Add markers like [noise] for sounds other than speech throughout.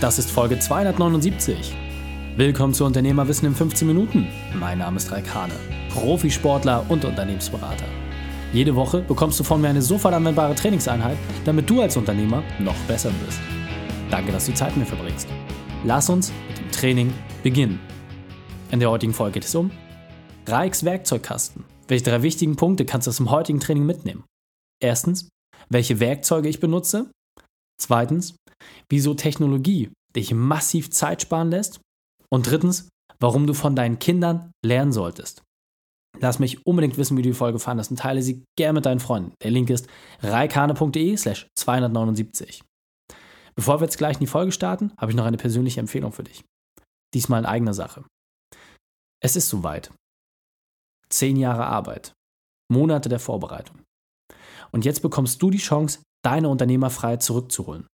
Das ist Folge 279. Willkommen zu Unternehmerwissen in 15 Minuten. Mein Name ist Raik Hane, Profisportler und Unternehmensberater. Jede Woche bekommst du von mir eine sofort anwendbare Trainingseinheit, damit du als Unternehmer noch besser wirst. Danke, dass du Zeit mit mir verbringst. Lass uns mit dem Training beginnen. In der heutigen Folge geht es um Reiks Werkzeugkasten. Welche drei wichtigen Punkte kannst du aus dem heutigen Training mitnehmen? Erstens, welche Werkzeuge ich benutze. Zweitens, wieso Technologie dich massiv Zeit sparen lässt. Und drittens, warum du von deinen Kindern lernen solltest. Lass mich unbedingt wissen, wie du die Folge fandest und teile sie gerne mit deinen Freunden. Der Link ist reikane.de slash 279. Bevor wir jetzt gleich in die Folge starten, habe ich noch eine persönliche Empfehlung für dich. Diesmal in eigener Sache. Es ist soweit. Zehn Jahre Arbeit. Monate der Vorbereitung. Und jetzt bekommst du die Chance, deine Unternehmerfreiheit zurückzuholen.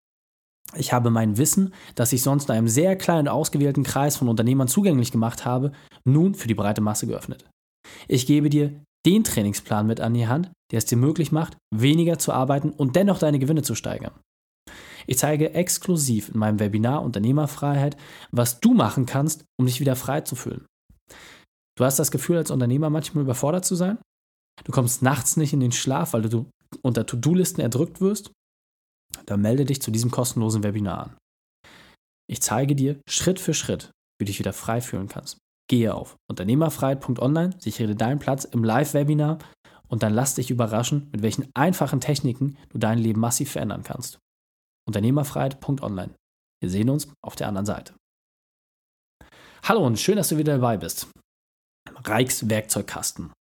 Ich habe mein Wissen, das ich sonst in einem sehr kleinen ausgewählten Kreis von Unternehmern zugänglich gemacht habe, nun für die breite Masse geöffnet. Ich gebe dir den Trainingsplan mit an die Hand, der es dir möglich macht, weniger zu arbeiten und dennoch deine Gewinne zu steigern. Ich zeige exklusiv in meinem Webinar Unternehmerfreiheit, was du machen kannst, um dich wieder frei zu fühlen. Du hast das Gefühl, als Unternehmer manchmal überfordert zu sein? Du kommst nachts nicht in den Schlaf, weil du unter To-Do-Listen erdrückt wirst? Dann melde dich zu diesem kostenlosen Webinar an. Ich zeige dir Schritt für Schritt, wie du dich wieder frei fühlen kannst. Gehe auf unternehmerfreiheit.online, sichere deinen Platz im Live-Webinar und dann lass dich überraschen, mit welchen einfachen Techniken du dein Leben massiv verändern kannst. Unternehmerfreiheit.online. Wir sehen uns auf der anderen Seite. Hallo und schön, dass du wieder dabei bist. Reichs Werkzeugkasten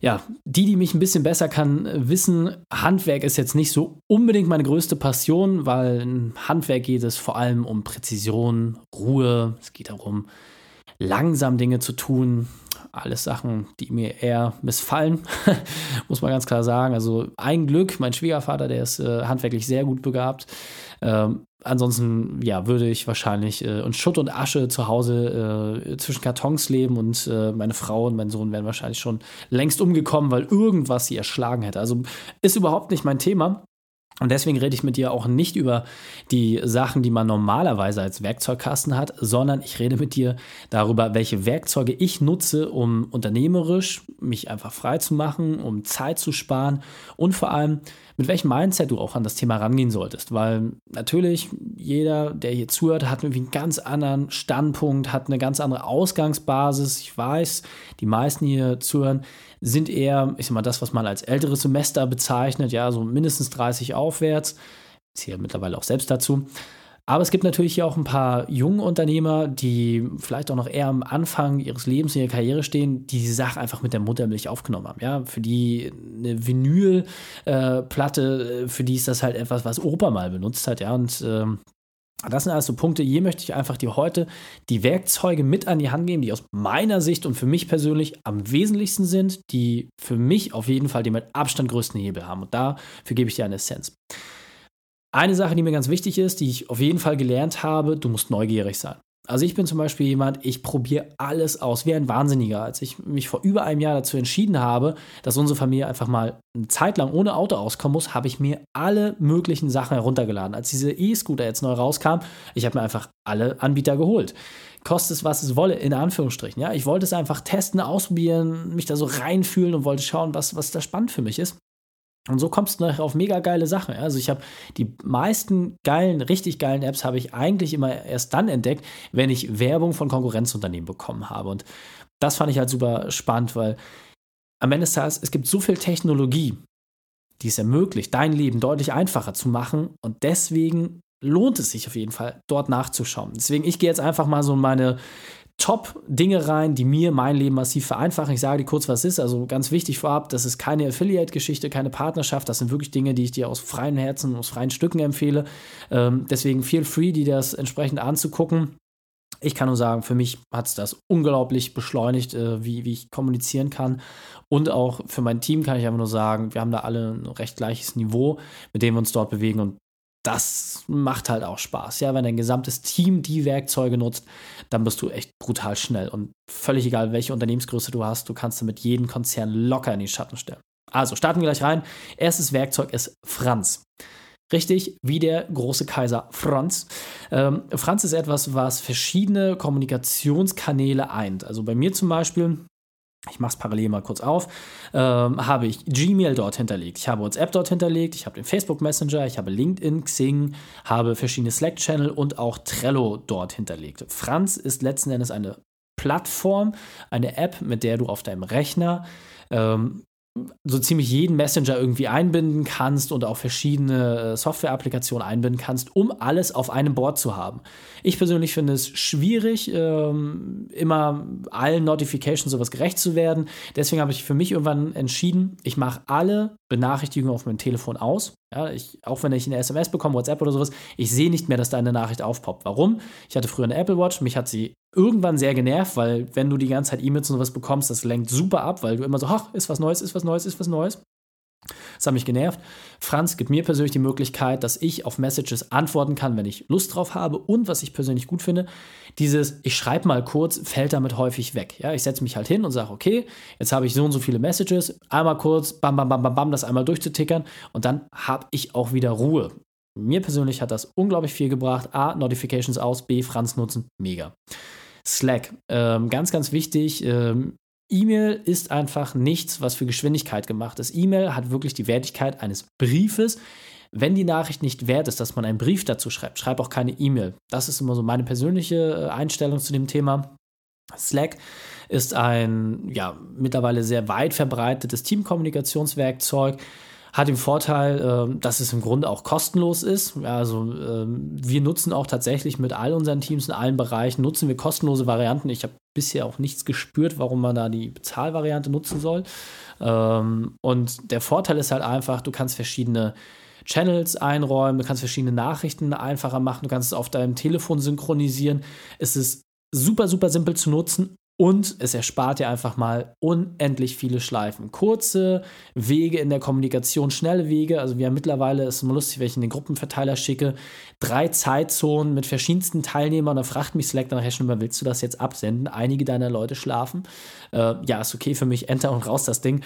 ja, die, die mich ein bisschen besser kann, wissen, Handwerk ist jetzt nicht so unbedingt meine größte Passion, weil im Handwerk geht es vor allem um Präzision, Ruhe, es geht darum, langsam Dinge zu tun. Alles Sachen, die mir eher missfallen, [laughs] muss man ganz klar sagen. Also ein Glück, mein Schwiegervater, der ist äh, handwerklich sehr gut begabt. Ähm, ansonsten, ja, würde ich wahrscheinlich äh, in Schutt und Asche zu Hause äh, zwischen Kartons leben und äh, meine Frau und mein Sohn wären wahrscheinlich schon längst umgekommen, weil irgendwas sie erschlagen hätte. Also ist überhaupt nicht mein Thema. Und deswegen rede ich mit dir auch nicht über die Sachen, die man normalerweise als Werkzeugkasten hat, sondern ich rede mit dir darüber, welche Werkzeuge ich nutze, um unternehmerisch mich einfach frei zu machen, um Zeit zu sparen und vor allem mit welchem Mindset du auch an das Thema rangehen solltest. Weil natürlich jeder, der hier zuhört, hat irgendwie einen ganz anderen Standpunkt, hat eine ganz andere Ausgangsbasis. Ich weiß, die meisten hier zuhören, sind eher, ich sag mal, das, was man als älteres Semester bezeichnet, ja, so mindestens 30 aufwärts. Ist hier mittlerweile auch selbst dazu. Aber es gibt natürlich hier auch ein paar junge Unternehmer, die vielleicht auch noch eher am Anfang ihres Lebens in ihrer Karriere stehen, die die Sache einfach mit der Muttermilch aufgenommen haben. Ja, für die eine Vinylplatte, äh, für die ist das halt etwas, was Opa mal benutzt hat. Ja, und ähm, das sind also Punkte, hier möchte ich einfach dir heute die Werkzeuge mit an die Hand geben, die aus meiner Sicht und für mich persönlich am wesentlichsten sind, die für mich auf jeden Fall den mit Abstand größten Hebel haben. Und dafür gebe ich dir eine Essenz. Eine Sache, die mir ganz wichtig ist, die ich auf jeden Fall gelernt habe, du musst neugierig sein. Also ich bin zum Beispiel jemand, ich probiere alles aus, wie ein Wahnsinniger. Als ich mich vor über einem Jahr dazu entschieden habe, dass unsere Familie einfach mal eine Zeit lang ohne Auto auskommen muss, habe ich mir alle möglichen Sachen heruntergeladen. Als diese E-Scooter jetzt neu rauskam, ich habe mir einfach alle Anbieter geholt. Kostet es, was es wolle, in Anführungsstrichen. Ja, ich wollte es einfach testen, ausprobieren, mich da so reinfühlen und wollte schauen, was, was da spannend für mich ist. Und so kommst du nachher auf mega geile Sachen. Also ich habe die meisten geilen, richtig geilen Apps habe ich eigentlich immer erst dann entdeckt, wenn ich Werbung von Konkurrenzunternehmen bekommen habe. Und das fand ich halt super spannend, weil am Ende des Tages, es gibt so viel Technologie, die es ermöglicht, dein Leben deutlich einfacher zu machen. Und deswegen lohnt es sich auf jeden Fall, dort nachzuschauen. Deswegen, ich gehe jetzt einfach mal so in meine Top-Dinge rein, die mir mein Leben massiv vereinfachen. Ich sage dir kurz, was ist. Also ganz wichtig vorab, das ist keine Affiliate-Geschichte, keine Partnerschaft. Das sind wirklich Dinge, die ich dir aus freien Herzen, aus freien Stücken empfehle. Ähm, deswegen feel free, dir das entsprechend anzugucken. Ich kann nur sagen, für mich hat es das unglaublich beschleunigt, äh, wie, wie ich kommunizieren kann. Und auch für mein Team kann ich einfach nur sagen, wir haben da alle ein recht gleiches Niveau, mit dem wir uns dort bewegen. Und das macht halt auch Spaß. Ja, wenn dein gesamtes Team die Werkzeuge nutzt, dann bist du echt brutal schnell. Und völlig egal, welche Unternehmensgröße du hast, du kannst damit jeden Konzern locker in die Schatten stellen. Also starten wir gleich rein. Erstes Werkzeug ist Franz. Richtig, wie der große Kaiser Franz. Ähm, Franz ist etwas, was verschiedene Kommunikationskanäle eint. Also bei mir zum Beispiel ich mache es parallel mal kurz auf, ähm, habe ich Gmail dort hinterlegt, ich habe WhatsApp dort hinterlegt, ich habe den Facebook Messenger, ich habe LinkedIn, Xing, habe verschiedene Slack-Channel und auch Trello dort hinterlegt. Franz ist letzten Endes eine Plattform, eine App, mit der du auf deinem Rechner ähm, so ziemlich jeden Messenger irgendwie einbinden kannst und auch verschiedene äh, Software-Applikationen einbinden kannst, um alles auf einem Board zu haben. Ich persönlich finde es schwierig, ähm, immer allen Notifications sowas gerecht zu werden. Deswegen habe ich für mich irgendwann entschieden, ich mache alle Benachrichtigungen auf meinem Telefon aus. Ja, ich, auch wenn ich eine SMS bekomme, WhatsApp oder sowas, ich sehe nicht mehr, dass da eine Nachricht aufpoppt. Warum? Ich hatte früher eine Apple Watch, mich hat sie irgendwann sehr genervt, weil wenn du die ganze Zeit E-Mails und sowas bekommst, das lenkt super ab, weil du immer so, ach, ist was Neues, ist was Neues, ist was Neues. Das hat mich genervt. Franz gibt mir persönlich die Möglichkeit, dass ich auf Messages antworten kann, wenn ich Lust drauf habe. Und was ich persönlich gut finde, dieses, ich schreibe mal kurz, fällt damit häufig weg. Ja, ich setze mich halt hin und sage, okay, jetzt habe ich so und so viele Messages, einmal kurz, bam, bam, bam, bam, bam, das einmal durchzutickern und dann habe ich auch wieder Ruhe. Mir persönlich hat das unglaublich viel gebracht. A, Notifications aus, B, Franz nutzen, mega. Slack. Ähm, ganz, ganz wichtig. Ähm, E-Mail ist einfach nichts, was für Geschwindigkeit gemacht ist. E-Mail hat wirklich die Wertigkeit eines Briefes. Wenn die Nachricht nicht wert ist, dass man einen Brief dazu schreibt, schreib auch keine E-Mail. Das ist immer so meine persönliche äh, Einstellung zu dem Thema. Slack ist ein ja, mittlerweile sehr weit verbreitetes Teamkommunikationswerkzeug hat den Vorteil, äh, dass es im Grunde auch kostenlos ist. Also äh, wir nutzen auch tatsächlich mit all unseren Teams in allen Bereichen, nutzen wir kostenlose Varianten. Ich habe bisher auch nichts gespürt, warum man da die Bezahlvariante nutzen soll. Ähm, und der Vorteil ist halt einfach, du kannst verschiedene Channels einräumen, du kannst verschiedene Nachrichten einfacher machen, du kannst es auf deinem Telefon synchronisieren. Es ist super, super simpel zu nutzen und es erspart dir einfach mal unendlich viele Schleifen. Kurze Wege in der Kommunikation, schnelle Wege. Also wir haben mittlerweile, ist immer lustig, wenn ich in den Gruppenverteiler schicke, drei Zeitzonen mit verschiedensten Teilnehmern. Da fragt mich Slack nachher schon mal, willst du das jetzt absenden? Einige deiner Leute schlafen. Äh, ja, ist okay für mich. Enter und raus das Ding.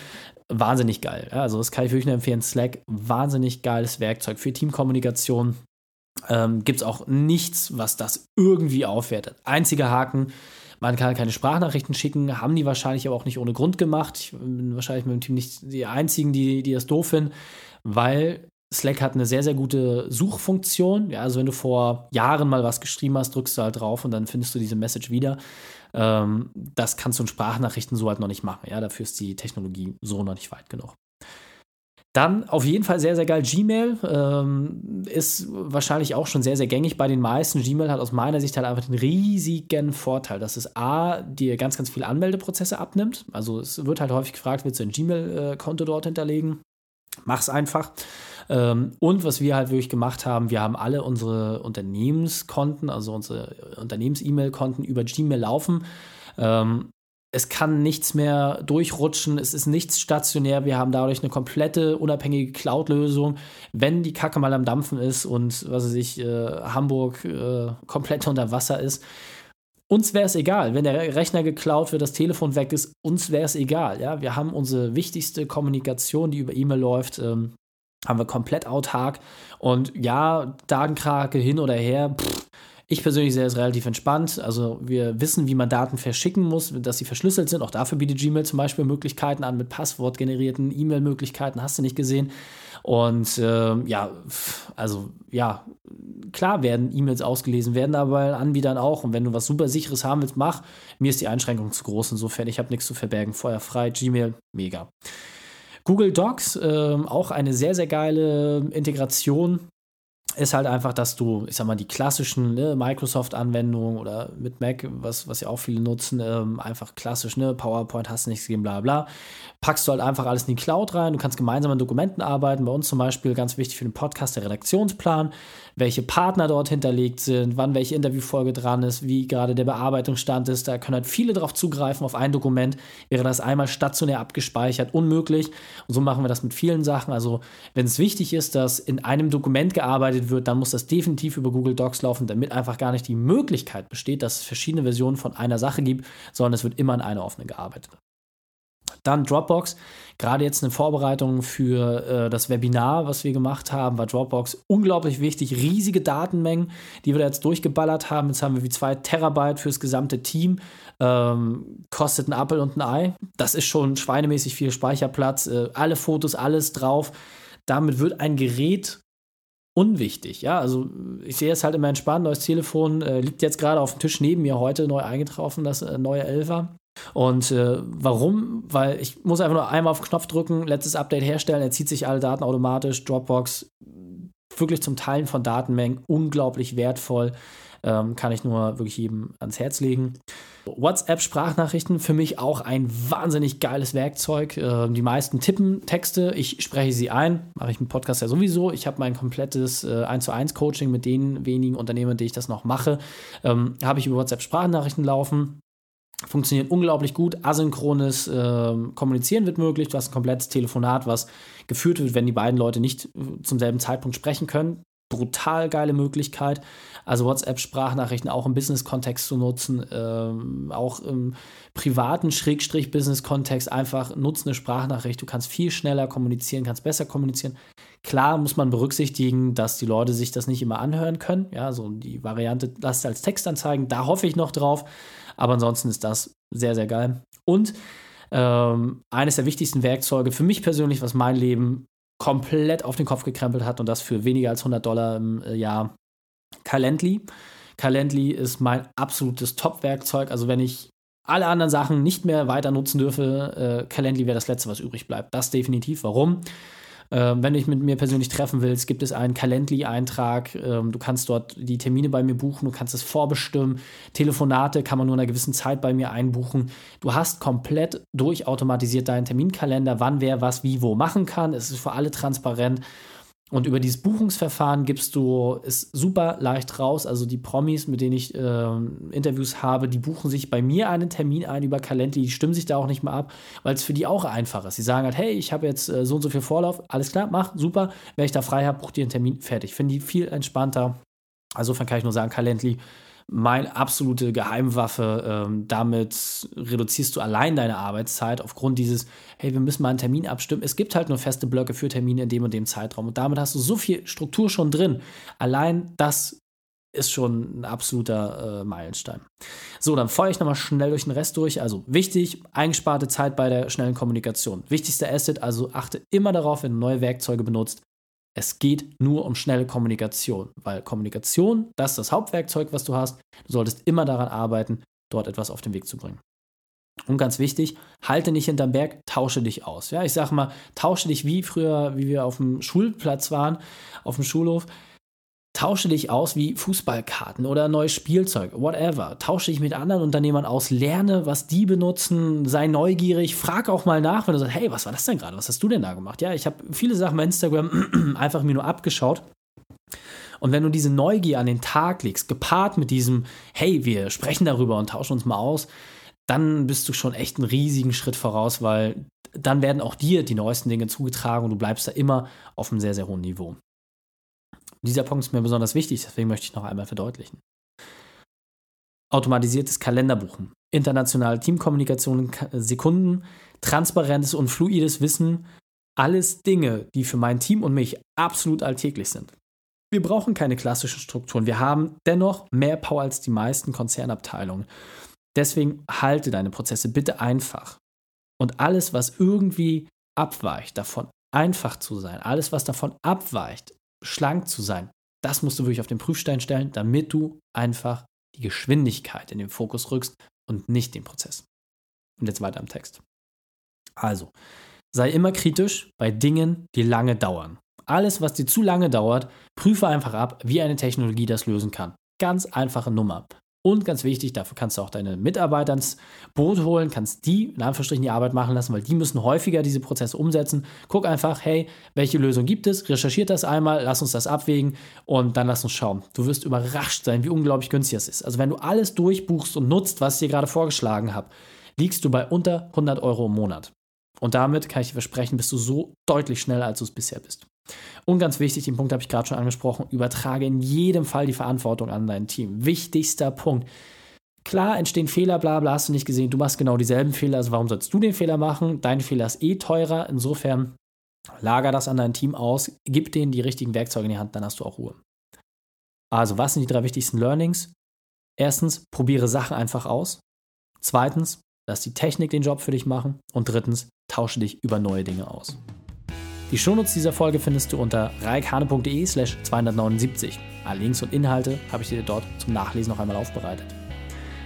Wahnsinnig geil. Also das kann ich wirklich nur empfehlen. Slack, wahnsinnig geiles Werkzeug für Teamkommunikation. Ähm, Gibt es auch nichts, was das irgendwie aufwertet. Einziger Haken, man kann keine Sprachnachrichten schicken, haben die wahrscheinlich aber auch nicht ohne Grund gemacht. Ich bin wahrscheinlich mit dem Team nicht die einzigen, die, die das doof finden, weil Slack hat eine sehr, sehr gute Suchfunktion. Ja, also wenn du vor Jahren mal was geschrieben hast, drückst du halt drauf und dann findest du diese Message wieder. Ähm, das kannst du in Sprachnachrichten so halt noch nicht machen. Ja, dafür ist die Technologie so noch nicht weit genug. Dann auf jeden Fall sehr, sehr geil. Gmail ähm, ist wahrscheinlich auch schon sehr, sehr gängig bei den meisten. Gmail hat aus meiner Sicht halt einfach den riesigen Vorteil, dass es A, dir ganz, ganz viele Anmeldeprozesse abnimmt. Also es wird halt häufig gefragt, willst du ein Gmail-Konto dort hinterlegen? Mach's einfach. Ähm, und was wir halt wirklich gemacht haben, wir haben alle unsere Unternehmenskonten, also unsere Unternehmens-E-Mail-Konten über Gmail laufen. Ähm, es kann nichts mehr durchrutschen, es ist nichts stationär, wir haben dadurch eine komplette unabhängige Cloud-Lösung. Wenn die Kacke mal am Dampfen ist und, was weiß ich, äh, Hamburg äh, komplett unter Wasser ist, uns wäre es egal, wenn der Rechner geklaut wird, das Telefon weg ist, uns wäre es egal. Ja? Wir haben unsere wichtigste Kommunikation, die über E-Mail läuft, ähm, haben wir komplett autark. Und ja, Datenkrake hin oder her, pff, ich persönlich sehe es relativ entspannt. Also wir wissen, wie man Daten verschicken muss, dass sie verschlüsselt sind. Auch dafür bietet Gmail zum Beispiel Möglichkeiten an mit passwortgenerierten E-Mail-Möglichkeiten. Hast du nicht gesehen. Und äh, ja, also ja, klar werden E-Mails ausgelesen, werden aber bei Anbietern auch. Und wenn du was super sicheres haben willst, mach. Mir ist die Einschränkung zu groß. Insofern, ich habe nichts zu verbergen. Feuerfrei, Gmail, mega. Google Docs, äh, auch eine sehr, sehr geile Integration ist halt einfach, dass du, ich sag mal, die klassischen ne, Microsoft-Anwendungen oder mit Mac, was, was ja auch viele nutzen, ähm, einfach klassisch, ne, PowerPoint hast du nichts gegeben, bla bla, packst du halt einfach alles in die Cloud rein. Du kannst gemeinsam an Dokumenten arbeiten. Bei uns zum Beispiel ganz wichtig für den Podcast der Redaktionsplan, welche Partner dort hinterlegt sind, wann welche Interviewfolge dran ist, wie gerade der Bearbeitungsstand ist. Da können halt viele drauf zugreifen auf ein Dokument. Wäre das einmal stationär abgespeichert, unmöglich. Und so machen wir das mit vielen Sachen. Also, wenn es wichtig ist, dass in einem Dokument gearbeitet wird, dann muss das definitiv über Google Docs laufen, damit einfach gar nicht die Möglichkeit besteht, dass es verschiedene Versionen von einer Sache gibt, sondern es wird immer in einer offenen gearbeitet. Dann Dropbox. Gerade jetzt eine Vorbereitung für äh, das Webinar, was wir gemacht haben, war Dropbox unglaublich wichtig. Riesige Datenmengen, die wir da jetzt durchgeballert haben. Jetzt haben wir wie zwei Terabyte fürs gesamte Team. Ähm, kostet ein Apple und ein Ei. Das ist schon schweinemäßig viel Speicherplatz. Äh, alle Fotos, alles drauf. Damit wird ein Gerät unwichtig. Ja, also ich sehe es halt immer entspannt. Neues Telefon äh, liegt jetzt gerade auf dem Tisch neben mir heute neu eingetroffen, das äh, neue Elfer. Und äh, warum? Weil ich muss einfach nur einmal auf den Knopf drücken, letztes Update herstellen, er zieht sich alle Daten automatisch, Dropbox, wirklich zum Teilen von Datenmengen, unglaublich wertvoll. Ähm, kann ich nur wirklich jedem ans Herz legen. WhatsApp-Sprachnachrichten für mich auch ein wahnsinnig geiles Werkzeug. Äh, die meisten tippen Texte, ich spreche sie ein, mache ich im Podcast ja sowieso. Ich habe mein komplettes äh, 1 zu 1 Coaching mit den wenigen Unternehmen, die ich das noch mache, ähm, habe ich über WhatsApp Sprachnachrichten laufen funktioniert unglaublich gut. Asynchrones äh, Kommunizieren wird möglich. Du hast ein komplettes Telefonat, was geführt wird, wenn die beiden Leute nicht äh, zum selben Zeitpunkt sprechen können. Brutal geile Möglichkeit. Also WhatsApp-Sprachnachrichten auch im Business-Kontext zu nutzen, ähm, auch im privaten Schrägstrich-Business-Kontext einfach nutze eine Sprachnachricht. Du kannst viel schneller kommunizieren, kannst besser kommunizieren. Klar muss man berücksichtigen, dass die Leute sich das nicht immer anhören können. Ja, so die Variante, lasst als Text anzeigen, da hoffe ich noch drauf. Aber ansonsten ist das sehr, sehr geil. Und ähm, eines der wichtigsten Werkzeuge für mich persönlich, was mein Leben komplett auf den Kopf gekrempelt hat und das für weniger als 100 Dollar im äh, Jahr, Calendly. Calendly ist mein absolutes Top-Werkzeug. Also wenn ich alle anderen Sachen nicht mehr weiter nutzen dürfe, äh, Calendly wäre das Letzte, was übrig bleibt. Das definitiv. Warum? Ähm, wenn du dich mit mir persönlich treffen willst, gibt es einen Calendly-Eintrag. Ähm, du kannst dort die Termine bei mir buchen, du kannst es vorbestimmen. Telefonate kann man nur in einer gewissen Zeit bei mir einbuchen. Du hast komplett durchautomatisiert deinen Terminkalender, wann wer was wie wo machen kann. Es ist für alle transparent. Und über dieses Buchungsverfahren gibst du es super leicht raus. Also die Promis, mit denen ich äh, Interviews habe, die buchen sich bei mir einen Termin ein über Calendly, die stimmen sich da auch nicht mehr ab, weil es für die auch einfach ist. Sie sagen halt, hey, ich habe jetzt äh, so und so viel Vorlauf, alles klar, mach, super. Wenn ich da frei habe, bucht ihr einen Termin, fertig. Finde die viel entspannter. Also kann ich nur sagen, Calendly meine absolute Geheimwaffe. Ähm, damit reduzierst du allein deine Arbeitszeit aufgrund dieses, hey, wir müssen mal einen Termin abstimmen. Es gibt halt nur feste Blöcke für Termine in dem und dem Zeitraum. Und damit hast du so viel Struktur schon drin. Allein das ist schon ein absoluter äh, Meilenstein. So, dann feuere ich nochmal schnell durch den Rest durch. Also wichtig, eingesparte Zeit bei der schnellen Kommunikation. Wichtigster Asset, also achte immer darauf, wenn du neue Werkzeuge benutzt, es geht nur um schnelle Kommunikation, weil Kommunikation, das ist das Hauptwerkzeug, was du hast. Du solltest immer daran arbeiten, dort etwas auf den Weg zu bringen. Und ganz wichtig, halte nicht hinterm Berg, tausche dich aus. Ja, ich sage mal, tausche dich wie früher, wie wir auf dem Schulplatz waren, auf dem Schulhof. Tausche dich aus wie Fußballkarten oder neues Spielzeug, whatever. Tausche dich mit anderen Unternehmern aus, lerne, was die benutzen, sei neugierig, frag auch mal nach, wenn du sagst, hey, was war das denn gerade? Was hast du denn da gemacht? Ja, ich habe viele Sachen bei Instagram [clears throat] einfach mir nur abgeschaut. Und wenn du diese Neugier an den Tag legst, gepaart mit diesem, hey, wir sprechen darüber und tauschen uns mal aus, dann bist du schon echt einen riesigen Schritt voraus, weil dann werden auch dir die neuesten Dinge zugetragen und du bleibst da immer auf einem sehr, sehr hohen Niveau. Dieser Punkt ist mir besonders wichtig, deswegen möchte ich noch einmal verdeutlichen. Automatisiertes Kalenderbuchen, internationale Teamkommunikation in Sekunden, transparentes und fluides Wissen, alles Dinge, die für mein Team und mich absolut alltäglich sind. Wir brauchen keine klassischen Strukturen. Wir haben dennoch mehr Power als die meisten Konzernabteilungen. Deswegen halte deine Prozesse bitte einfach. Und alles, was irgendwie abweicht, davon einfach zu sein, alles, was davon abweicht, schlank zu sein, das musst du wirklich auf den Prüfstein stellen, damit du einfach die Geschwindigkeit in den Fokus rückst und nicht den Prozess. Und jetzt weiter im Text. Also, sei immer kritisch bei Dingen, die lange dauern. Alles, was dir zu lange dauert, prüfe einfach ab, wie eine Technologie das lösen kann. Ganz einfache Nummer. Und ganz wichtig, dafür kannst du auch deine Mitarbeiter ins Boot holen, kannst die in Anführungsstrichen die Arbeit machen lassen, weil die müssen häufiger diese Prozesse umsetzen. Guck einfach, hey, welche Lösung gibt es? Recherchiert das einmal, lass uns das abwägen und dann lass uns schauen. Du wirst überrascht sein, wie unglaublich günstig das ist. Also wenn du alles durchbuchst und nutzt, was ich dir gerade vorgeschlagen habe, liegst du bei unter 100 Euro im Monat. Und damit kann ich dir versprechen, bist du so deutlich schneller, als du es bisher bist. Und ganz wichtig, den Punkt habe ich gerade schon angesprochen, übertrage in jedem Fall die Verantwortung an dein Team. Wichtigster Punkt. Klar entstehen Fehler, bla bla, hast du nicht gesehen. Du machst genau dieselben Fehler, also warum sollst du den Fehler machen? Dein Fehler ist eh teurer. Insofern lager das an dein Team aus, gib denen die richtigen Werkzeuge in die Hand, dann hast du auch Ruhe. Also, was sind die drei wichtigsten Learnings? Erstens, probiere Sachen einfach aus. Zweitens, lass die Technik den Job für dich machen. Und drittens, tausche dich über neue Dinge aus. Die Shownotes dieser Folge findest du unter reikhane.de slash 279. Alle Links und Inhalte habe ich dir dort zum Nachlesen noch einmal aufbereitet.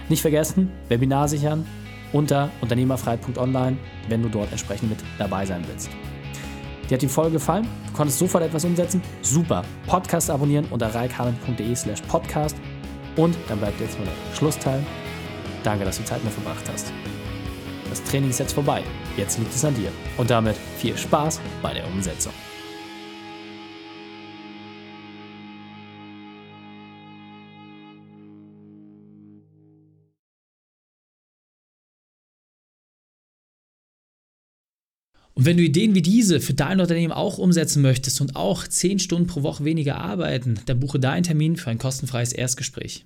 Nicht vergessen, Webinar sichern unter unternehmerfreiheit.online, wenn du dort entsprechend mit dabei sein willst. Dir hat die Folge gefallen? Du konntest sofort etwas umsetzen? Super. Podcast abonnieren unter reikhanen.de slash podcast. Und dann bleibt jetzt nur der Schlussteil. Danke, dass du Zeit mit verbracht hast. Das Training ist jetzt vorbei. Jetzt liegt es an dir. Und damit viel Spaß bei der Umsetzung. Und wenn du Ideen wie diese für dein Unternehmen auch umsetzen möchtest und auch 10 Stunden pro Woche weniger arbeiten, dann buche deinen Termin für ein kostenfreies Erstgespräch.